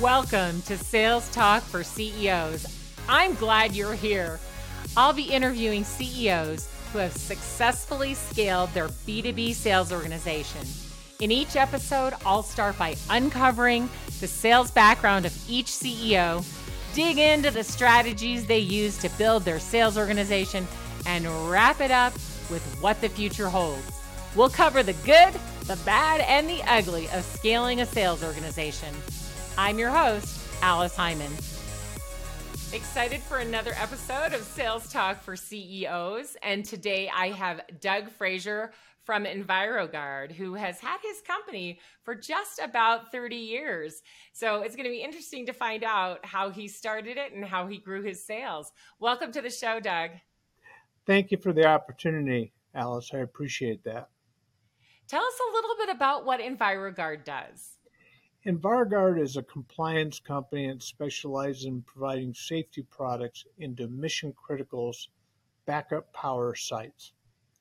Welcome to Sales Talk for CEOs. I'm glad you're here. I'll be interviewing CEOs who have successfully scaled their B2B sales organization. In each episode, I'll start by uncovering the sales background of each CEO, dig into the strategies they use to build their sales organization, and wrap it up with what the future holds. We'll cover the good, the bad, and the ugly of scaling a sales organization. I'm your host, Alice Heiman. Excited for another episode of Sales Talk for CEOs. And today I have Doug Frazier from EnviroGuard, who has had his company for just about 30 years. So it's going to be interesting to find out how he started it and how he grew his sales. Welcome to the show, Doug. Thank you for the opportunity, Alice. I appreciate that. Tell us a little bit about what EnviroGuard does. EnviroGuard is a compliance company and specializes in providing safety products into mission critical backup power sites,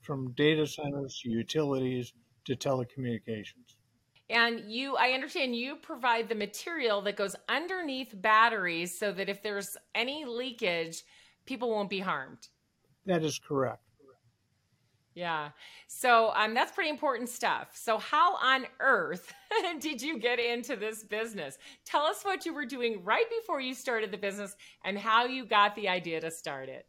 from data centers to utilities to telecommunications. And you, I understand you provide the material that goes underneath batteries so that if there's any leakage, people won't be harmed. That is correct. Yeah. So um, that's pretty important stuff. So, how on earth did you get into this business? Tell us what you were doing right before you started the business and how you got the idea to start it.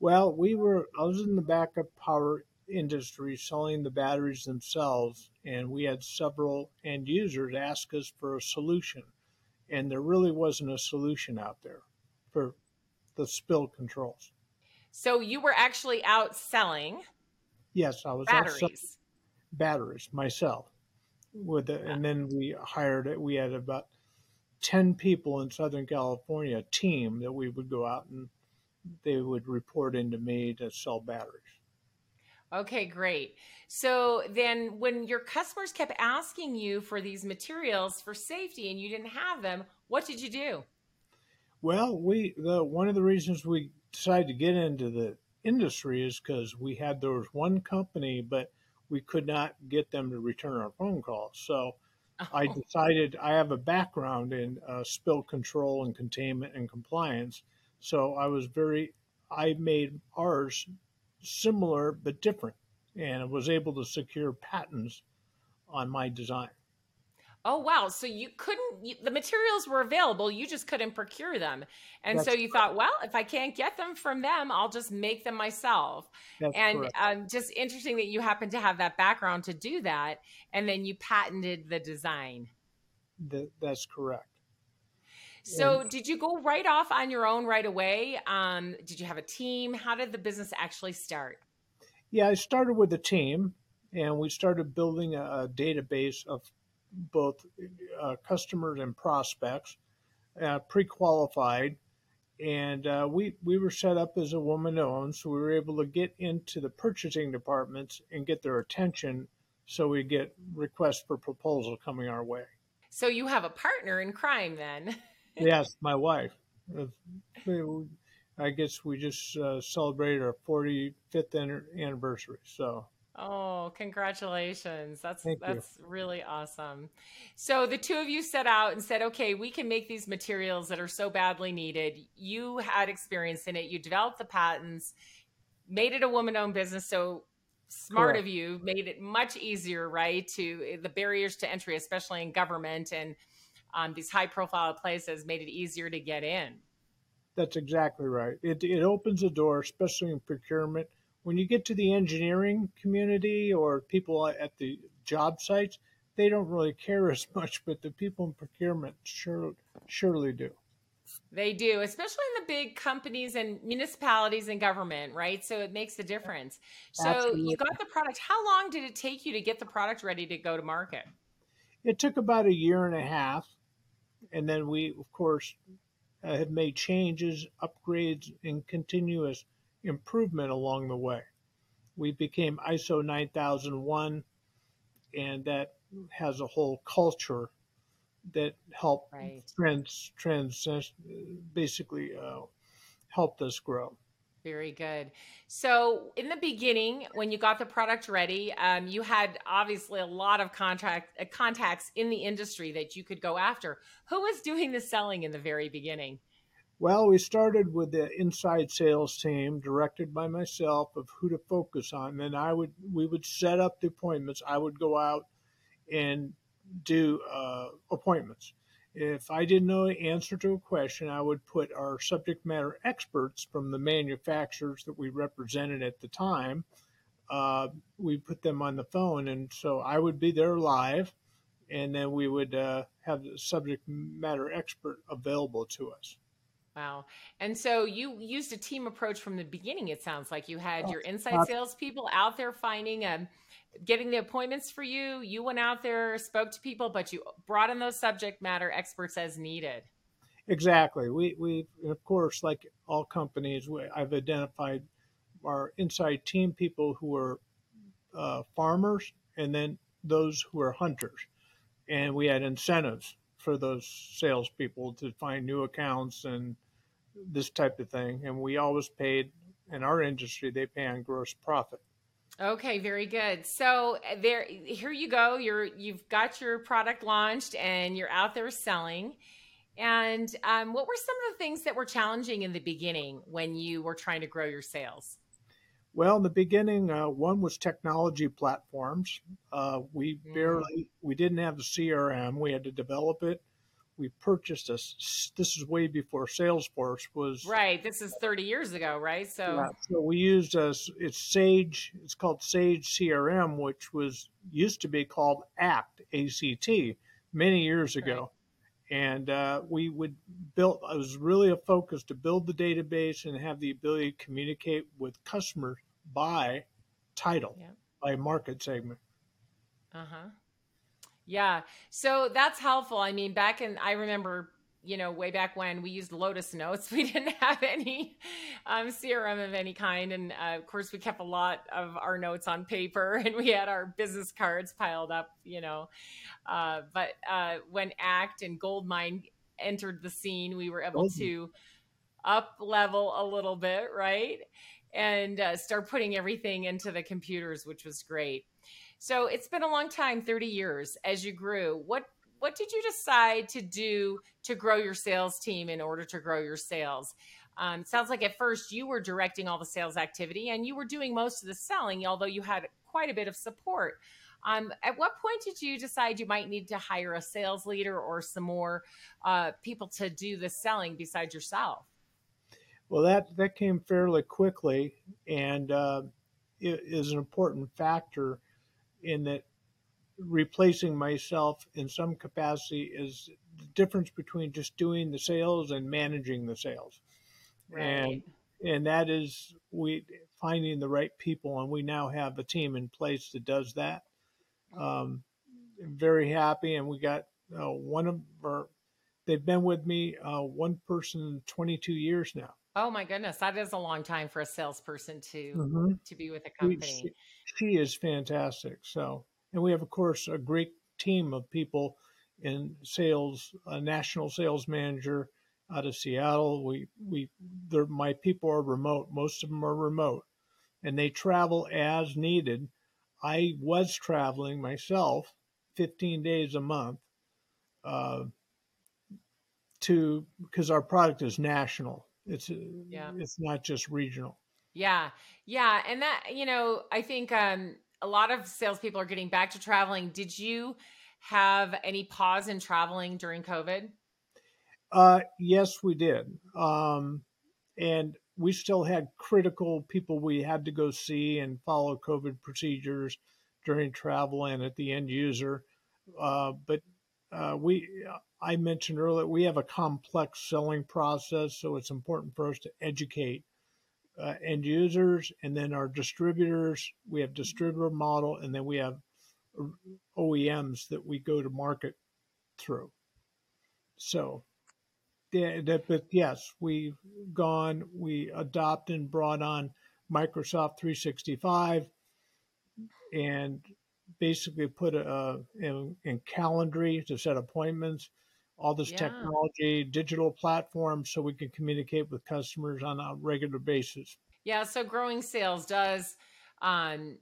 Well, we were, I was in the backup power industry selling the batteries themselves, and we had several end users ask us for a solution. And there really wasn't a solution out there for the spill controls. So, you were actually out selling Yes, I was batteries. Batteries myself. With it, and then we hired it. We had about ten people in Southern California, a team that we would go out and they would report into me to sell batteries. Okay, great. So then when your customers kept asking you for these materials for safety and you didn't have them, what did you do? Well, we the one of the reasons we decided to get into the industry is because we had there was one company, but we could not get them to return our phone calls. So oh. I decided I have a background in uh, spill control and containment and compliance. So I was very, I made ours similar but different and was able to secure patents on my design. Oh wow! So you couldn't you, the materials were available, you just couldn't procure them, and That's so you correct. thought, well, if I can't get them from them, I'll just make them myself. That's and um, just interesting that you happen to have that background to do that, and then you patented the design. That's correct. So, and, did you go right off on your own right away? Um, did you have a team? How did the business actually start? Yeah, I started with a team, and we started building a, a database of both uh, customers and prospects, uh, pre-qualified, and uh, we we were set up as a woman-owned, so we were able to get into the purchasing departments and get their attention, so we get requests for proposal coming our way. So you have a partner in crime, then? yes, my wife. I guess we just uh, celebrated our 45th anniversary, so Oh, congratulations. That's Thank that's you. really awesome. So the two of you set out and said, "Okay, we can make these materials that are so badly needed." You had experience in it. You developed the patents, made it a woman-owned business, so smart Correct. of you, made it much easier, right? To the barriers to entry, especially in government and um, these high-profile places, made it easier to get in. That's exactly right. It it opens the door, especially in procurement when you get to the engineering community or people at the job sites, they don't really care as much, but the people in procurement sure, surely do. They do, especially in the big companies and municipalities and government, right? So it makes a difference. So Absolutely. you got the product. How long did it take you to get the product ready to go to market? It took about a year and a half. And then we, of course, uh, have made changes, upgrades, and continuous improvement along the way. We became ISO 9001, and that has a whole culture that helped right. trans, trans basically uh, helped us grow. Very good. So, in the beginning, when you got the product ready, um, you had obviously a lot of contract uh, contacts in the industry that you could go after. Who was doing the selling in the very beginning? Well, we started with the inside sales team, directed by myself, of who to focus on. Then I would we would set up the appointments. I would go out and do uh, appointments. If I didn't know the answer to a question, I would put our subject matter experts from the manufacturers that we represented at the time. Uh, we put them on the phone, and so I would be there live, and then we would uh, have the subject matter expert available to us. Wow. And so you used a team approach from the beginning, it sounds like. You had your inside salespeople out there finding, um, getting the appointments for you. You went out there, spoke to people, but you brought in those subject matter experts as needed. Exactly. We, we of course, like all companies, we, I've identified our inside team people who are uh, farmers and then those who are hunters. And we had incentives for those salespeople to find new accounts and this type of thing. And we always paid in our industry, they pay on gross profit. Okay, very good. So uh, there, here you go. You're you've got your product launched and you're out there selling. And um, what were some of the things that were challenging in the beginning when you were trying to grow your sales? Well, in the beginning, uh, one was technology platforms. Uh, we mm. barely, we didn't have the CRM. We had to develop it we purchased this. This is way before Salesforce was. Right. This is 30 years ago, right? So, yeah, so we used a, it's Sage. It's called Sage CRM, which was used to be called ACT ACT many years ago. Right. And uh, we would build. It was really a focus to build the database and have the ability to communicate with customers by title, yeah. by market segment. Uh huh. Yeah. So that's helpful. I mean, back in, I remember, you know, way back when we used Lotus Notes, we didn't have any um, CRM of any kind. And uh, of course, we kept a lot of our notes on paper and we had our business cards piled up, you know. Uh, but uh, when ACT and Goldmine entered the scene, we were able to up level a little bit, right? And uh, start putting everything into the computers, which was great. So it's been a long time, 30 years as you grew. What what did you decide to do to grow your sales team in order to grow your sales? Um, sounds like at first you were directing all the sales activity and you were doing most of the selling, although you had quite a bit of support. Um, at what point did you decide you might need to hire a sales leader or some more uh, people to do the selling besides yourself? Well, that that came fairly quickly, and uh, it is an important factor in that replacing myself in some capacity is the difference between just doing the sales and managing the sales. Right. And and that is we finding the right people and we now have a team in place that does that. Um, very happy and we got uh, one of our they've been with me uh, one person 22 years now Oh my goodness, that is a long time for a salesperson to mm-hmm. to be with a company. She, she, is fantastic. So, and we have, of course, a great team of people in sales, a national sales manager out of Seattle. We we my people are remote. Most of them are remote, and they travel as needed. I was traveling myself, 15 days a month, uh, to because our product is national it's yeah. it's not just regional. Yeah, yeah, and that you know, I think um, a lot of salespeople are getting back to traveling. Did you have any pause in traveling during COVID? Uh, yes, we did, um, and we still had critical people we had to go see and follow COVID procedures during travel and at the end user. Uh, but uh, we I mentioned earlier, we have a complex selling process, so it's important for us to educate uh, end users and then our distributors. We have distributor model, and then we have OEMs that we go to market through. So, yeah, but yes, we've gone, we adopted and brought on Microsoft 365 and basically put a, in, in Calendly to set appointments all this yeah. technology, digital platforms, so we can communicate with customers on a regular basis. Yeah, so growing sales does um,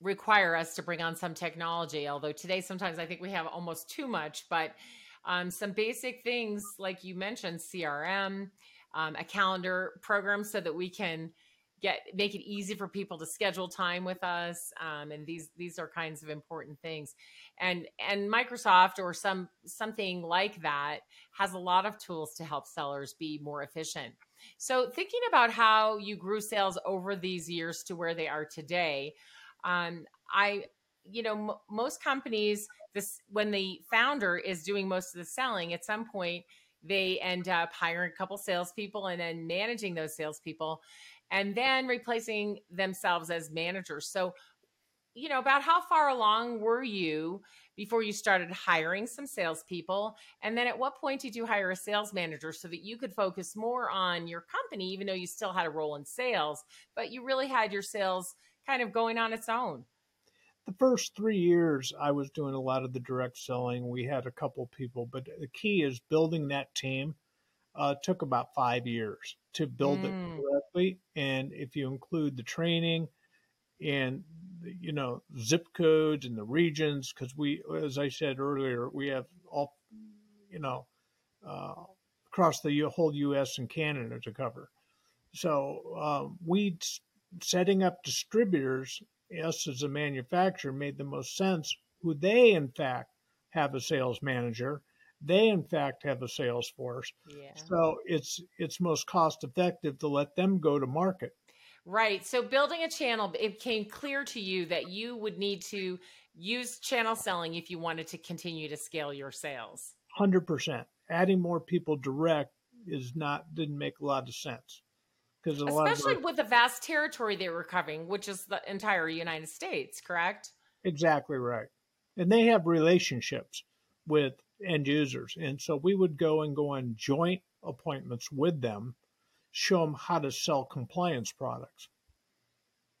require us to bring on some technology. Although today, sometimes I think we have almost too much, but um, some basic things like you mentioned, CRM, um, a calendar program, so that we can get make it easy for people to schedule time with us um, and these these are kinds of important things. And and microsoft or some something like that has a lot of tools to help sellers be more efficient. So thinking about how you grew sales over these years to where they are today um, i you know m- most companies this when the founder is doing most of the selling at some point they end up hiring a couple salespeople and then managing those salespeople and then replacing themselves as managers. So, you know, about how far along were you before you started hiring some salespeople? And then at what point did you hire a sales manager so that you could focus more on your company, even though you still had a role in sales, but you really had your sales kind of going on its own? The first three years, I was doing a lot of the direct selling. We had a couple people, but the key is building that team uh, took about five years to build mm. it correctly. And if you include the training and you know zip codes and the regions, because we, as I said earlier, we have all you know uh, across the whole U.S. and Canada to cover. So um, we setting up distributors, us as a manufacturer, made the most sense. Who they in fact have a sales manager they in fact have a sales force. Yeah. So it's it's most cost effective to let them go to market. Right. So building a channel, it became clear to you that you would need to use channel selling if you wanted to continue to scale your sales. 100%. Adding more people direct is not didn't make a lot of sense. Because especially with the vast territory they were covering, which is the entire United States, correct? Exactly right. And they have relationships with end users. And so we would go and go on joint appointments with them, show them how to sell compliance products.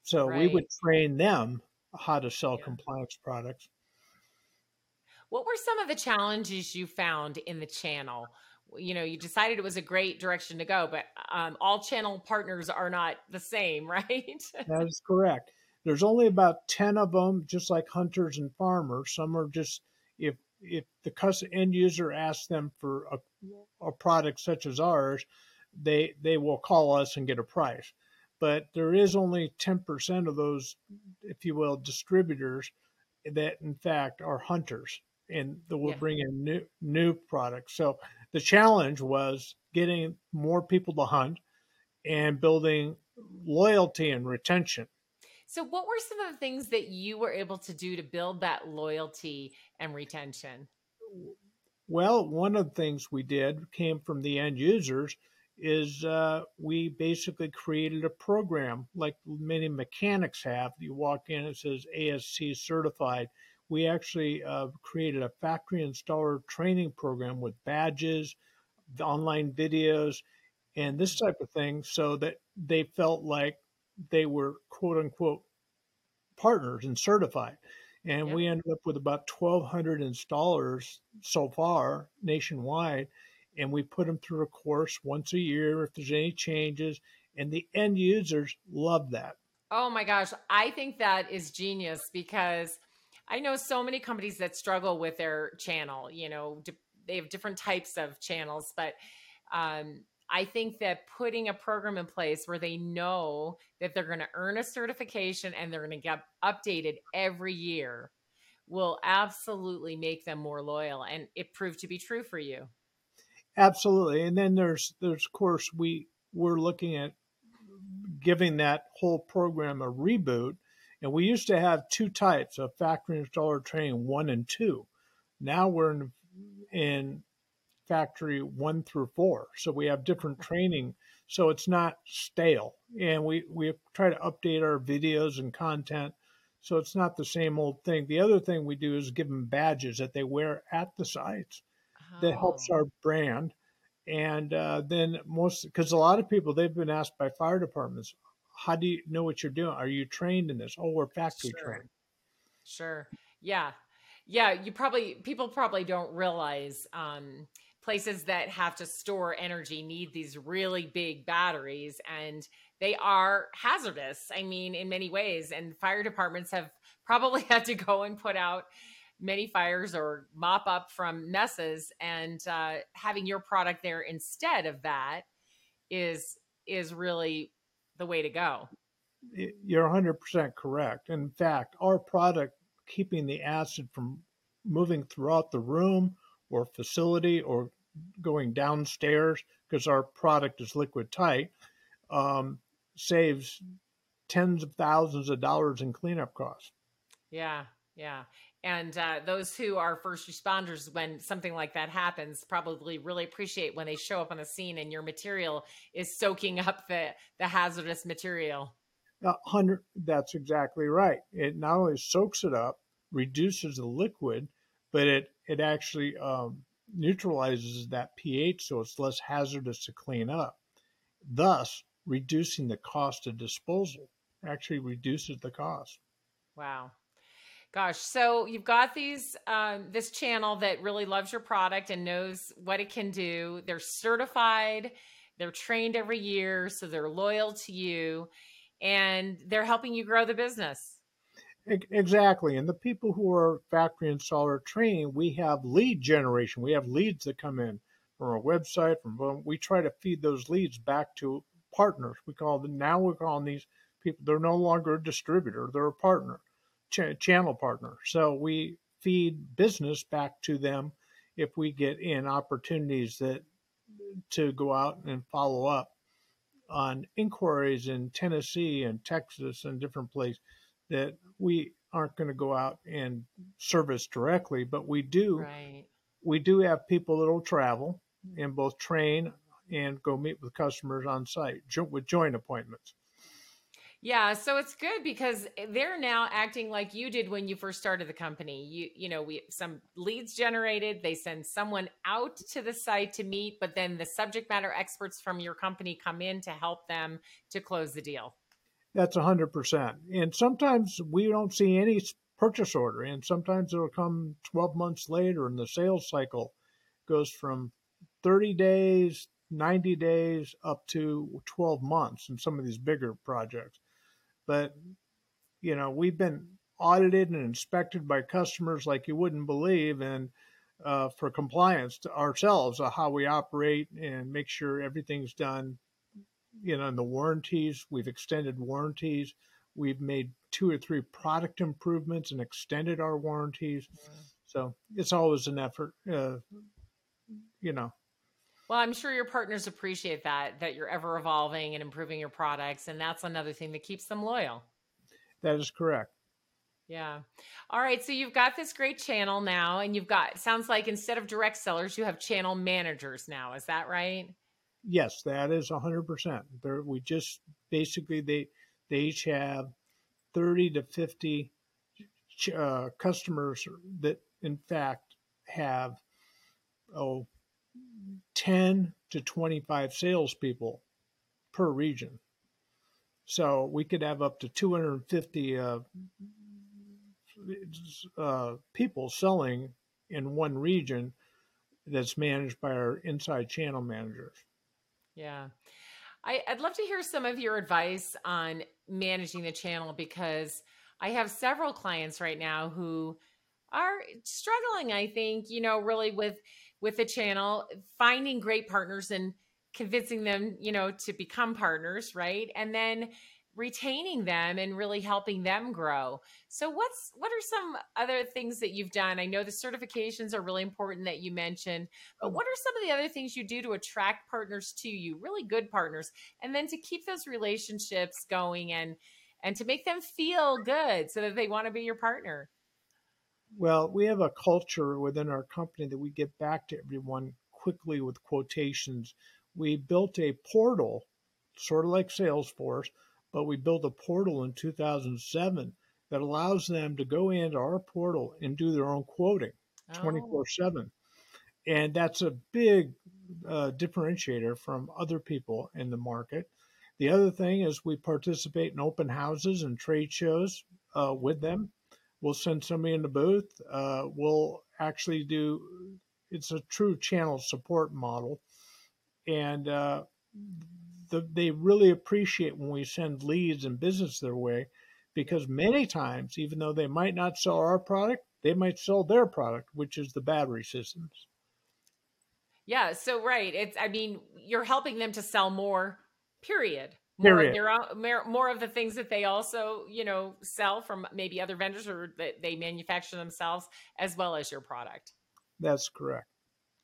So right. we would train them how to sell yeah. compliance products. What were some of the challenges you found in the channel? You know, you decided it was a great direction to go, but um, all channel partners are not the same, right? that is correct. There's only about 10 of them, just like hunters and farmers. Some are just, if if the end user asks them for a, a product such as ours, they they will call us and get a price. But there is only 10% of those, if you will, distributors that in fact are hunters and that will yeah. bring in new new products. So the challenge was getting more people to hunt and building loyalty and retention. So, what were some of the things that you were able to do to build that loyalty and retention? Well, one of the things we did came from the end users is uh, we basically created a program like many mechanics have. You walk in, it says ASE certified. We actually uh, created a factory installer training program with badges, online videos, and this type of thing so that they felt like they were quote unquote partners and certified. And yep. we ended up with about 1,200 installers so far nationwide. And we put them through a course once a year if there's any changes. And the end users love that. Oh my gosh. I think that is genius because I know so many companies that struggle with their channel. You know, they have different types of channels, but um, I think that putting a program in place where they know that they're going to earn a certification and they're going to get updated every year will absolutely make them more loyal and it proved to be true for you. Absolutely. And then there's there's of course we we're looking at giving that whole program a reboot and we used to have two types of factory installer training 1 and 2. Now we're in in factory one through four. So we have different training. So it's not stale. And we, we try to update our videos and content. So it's not the same old thing. The other thing we do is give them badges that they wear at the sites oh. that helps oh. our brand. And uh, then most, because a lot of people, they've been asked by fire departments, how do you know what you're doing? Are you trained in this? Oh, we're factory sure. trained. Sure. Yeah. Yeah. You probably, people probably don't realize um, places that have to store energy need these really big batteries and they are hazardous i mean in many ways and fire departments have probably had to go and put out many fires or mop up from messes and uh, having your product there instead of that is is really the way to go. You're 100% correct. In fact our product keeping the acid from moving throughout the room or facility or going downstairs because our product is liquid tight um, saves tens of thousands of dollars in cleanup costs. Yeah yeah. And uh, those who are first responders when something like that happens probably really appreciate when they show up on the scene and your material is soaking up the the hazardous material. Uh, hundred that's exactly right. It not only soaks it up reduces the liquid but it it actually um, neutralizes that ph so it's less hazardous to clean up thus reducing the cost of disposal actually reduces the cost wow Gosh, so you've got these um, this channel that really loves your product and knows what it can do. They're certified, they're trained every year, so they're loyal to you, and they're helping you grow the business. Exactly, and the people who are factory installer training, we have lead generation. We have leads that come in from our website. From we try to feed those leads back to partners. We call them now. We're calling these people. They're no longer a distributor; they're a partner ch- channel partner. So we feed business back to them if we get in opportunities that to go out and follow up on inquiries in Tennessee and Texas and different places that we aren't going to go out and service directly, but we do. Right. We do have people that will travel and both train and go meet with customers on site with joint appointments. Yeah, so it's good because they're now acting like you did when you first started the company. You you know, we some leads generated, they send someone out to the site to meet, but then the subject matter experts from your company come in to help them to close the deal. That's 100%. And sometimes we don't see any purchase order and sometimes it'll come 12 months later and the sales cycle goes from 30 days 90 days up to 12 months in some of these bigger projects. But, you know, we've been audited and inspected by customers like you wouldn't believe. And uh, for compliance to ourselves, uh, how we operate and make sure everything's done, you know, in the warranties, we've extended warranties. We've made two or three product improvements and extended our warranties. So it's always an effort, uh, you know, well, I'm sure your partners appreciate that, that you're ever evolving and improving your products. And that's another thing that keeps them loyal. That is correct. Yeah. All right. So you've got this great channel now, and you've got, sounds like instead of direct sellers, you have channel managers now. Is that right? Yes, that is 100%. There, we just basically, they, they each have 30 to 50 uh, customers that, in fact, have, oh, 10 to 25 salespeople per region. So we could have up to 250 uh, uh, people selling in one region that's managed by our inside channel managers. Yeah. I, would love to hear some of your advice on managing the channel because I have several clients right now who are struggling, I think, you know, really with with the channel, finding great partners and convincing them, you know, to become partners, right? And then retaining them and really helping them grow. So what's what are some other things that you've done? I know the certifications are really important that you mentioned, but mm-hmm. what are some of the other things you do to attract partners to you, really good partners, and then to keep those relationships going and and to make them feel good so that they want to be your partner? Well, we have a culture within our company that we get back to everyone quickly with quotations. We built a portal, sort of like Salesforce, but we built a portal in 2007 that allows them to go into our portal and do their own quoting 24 7. And that's a big uh, differentiator from other people in the market. The other thing is we participate in open houses and trade shows uh, with them we'll send somebody in the booth. Uh, we'll actually do it's a true channel support model, and uh, the, they really appreciate when we send leads and business their way because many times, even though they might not sell our product, they might sell their product, which is the battery systems. Yeah. So, right. It's, I mean, you're helping them to sell more, period. More Period. of, their own, more, more of the things that they also, you know, sell from maybe other vendors or that they manufacture themselves, as well as your product. That's correct.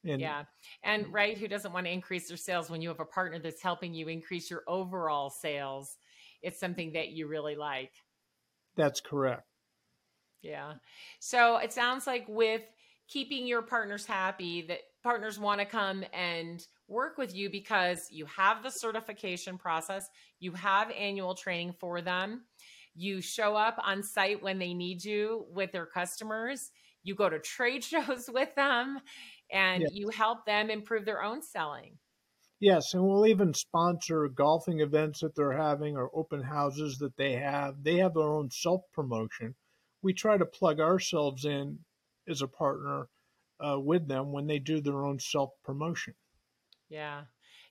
And yeah. And right, who doesn't want to increase their sales when you have a partner that's helping you increase your overall sales? It's something that you really like. that's correct. Yeah. So it sounds like with keeping your partners happy, that partners want to come and work with you because you have the certification process, you have annual training for them, you show up on site when they need you with their customers, you go to trade shows with them, and Yeah. you help them improve their own selling. Yes, and we'll even sponsor golfing events that they're having or open houses that they have. They have their own self promotion. We try to plug ourselves in as a partner uh, with them when they do their own self promotion. Yeah.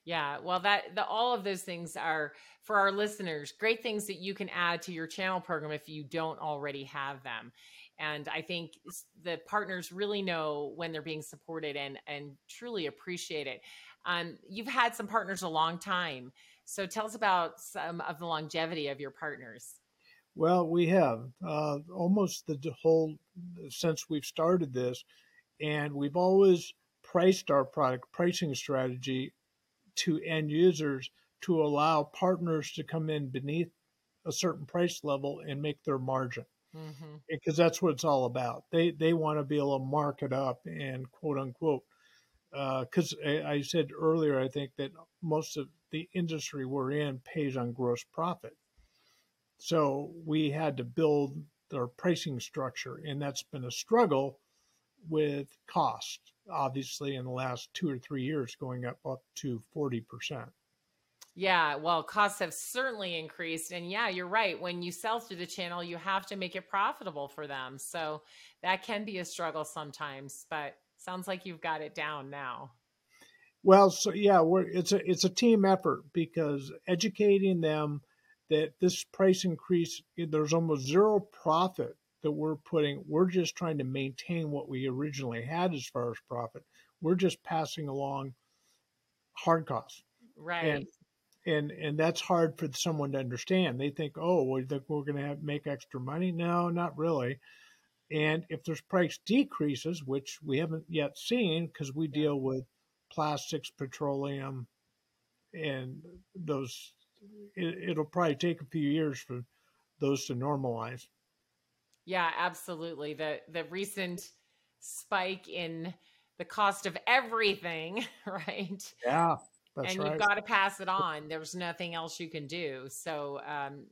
Yeah. Well, that the all of those things are for our listeners, great things that you can add to your channel program if you don't already have them. And I think the partners really know when they're being supported and and truly appreciate it. Um, you've had some partners a long time. So tell us about some of the longevity of your partners. Well, we have uh, almost the whole since we've started this, and we've always priced our product pricing strategy to end users to allow partners to come in beneath a certain price level and make their margin Eh, hmm because that's what it's all about. They they want to be able to mark it up and quote unquote. Uh, because I, eh, I said earlier, I think that most of the industry we're in pays on gross profit. So we had to build our pricing structure, and that's been a struggle with cost. Obviously, in the last two or three years, going up up to forty percent. Yeah, well, costs have certainly increased. And yeah, you're right. When you sell through the channel, you have to make it profitable for them. So that can be a struggle sometimes, but sounds like you've got it down now. Well, so yeah, we're, it's a it's a team effort because educating them that this price increase there's almost zero profit that we're putting. We're just trying to maintain what we originally had as far as profit. We're just passing along hard costs, Right. and and and that's hard for someone to understand. They think, oh, we think we're going to make extra money. No, not really. And if there's price decreases, which we haven't yet seen because we Yeah. deal with plastics, petroleum, and those, it, it'll probably take a few years for those to normalize. Yeah, absolutely. The the recent spike in the cost of everything, right? Yeah, that's and right. you've got to pass it on. There's nothing else you can do. So, um,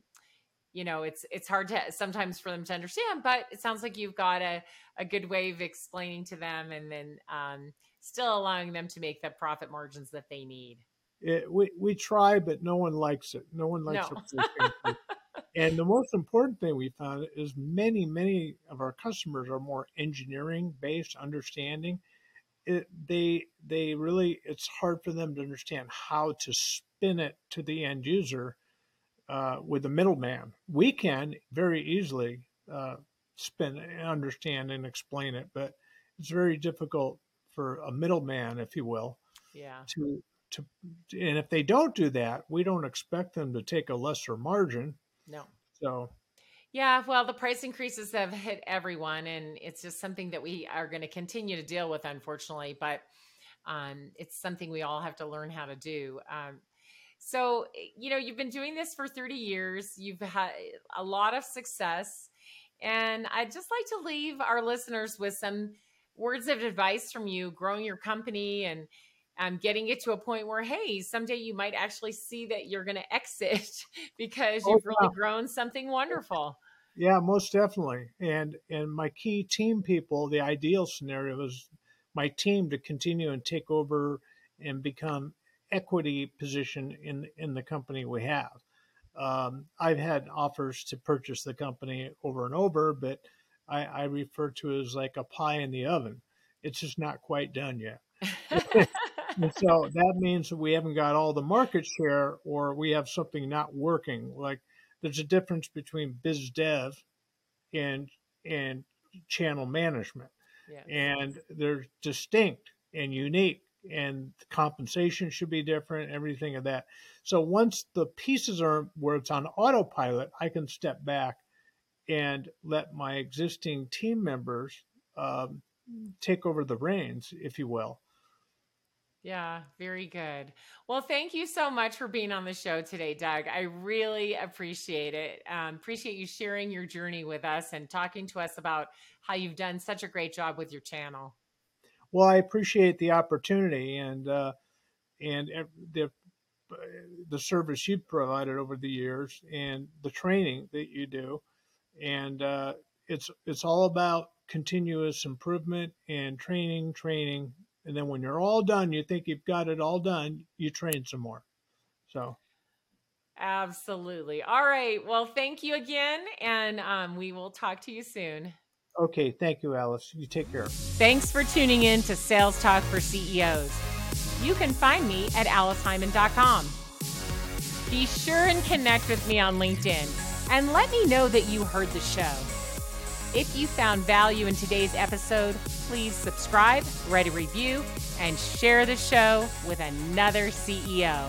you know, it's it's hard to sometimes for them to understand, but it sounds like you've got a, a good way of explaining to them and then um, still allowing them to make the profit margins that they need. It, we we try, but no one likes it. No one likes No. it. and the most important thing we found is many many of our customers are more engineering based, understanding. It, they they really it's hard for them to understand how to spin it to the end user uh, with the middleman. We can very easily uh, spin, understand, and explain it, but it's very difficult for a middleman, if you will, Yeah. to to. And if they don't do that, we don't expect them to take a lesser margin. No. So Yeah, well, the price increases have hit everyone, and it's just something that we are going to continue to deal with, unfortunately. But um, it's something we all have to learn how to do. Um, so, you know, you've been doing this for 30 years, you've had a lot of success. And I'd just like to leave our listeners with some words of advice from you growing your company and um, getting it to a point where, hey, someday you might actually see that you're going to exit because Oh, you've really grown something wonderful. Yeah, most definitely. And and my key team people, the ideal scenario is my team to continue and take over and become equity position in in the company we have. Um, I've had offers to purchase the company over and over, but I, I refer to it as like a pie in the oven. It's just not quite done yet. and so that means that we haven't got all the market share or we have something not working. Like there's a difference between biz dev and and channel management. Yes. And they're distinct and unique and the compensation should be different, everything of that. So once the pieces are where it's on autopilot, I can step back and let my existing team members um, take over the reins, if you will. Yeah, very good. Well, thank you so much for being on the show today, Doug. I really appreciate it. Um, appreciate you sharing your journey with us and talking to us about how you've done such a great job with your channel. Well, I appreciate the opportunity and uh, and the the service you've provided over the years and the training that you do, and uh, it's it's all about continuous improvement and training, training, and then when you're all done, you think you've got it all done, you train some more. So. Absolutely. All right. Well, thank you again, and um, we will talk to you soon. Okay, thank you, Alice. You take care. Thanks for tuning in to Sales Talk for CEOs. You can find me at aliceheiman.com. Be sure and connect with me on LinkedIn and let me know that you heard the show. If you found value in today's episode, please subscribe, write a review, and share the show with another CEO.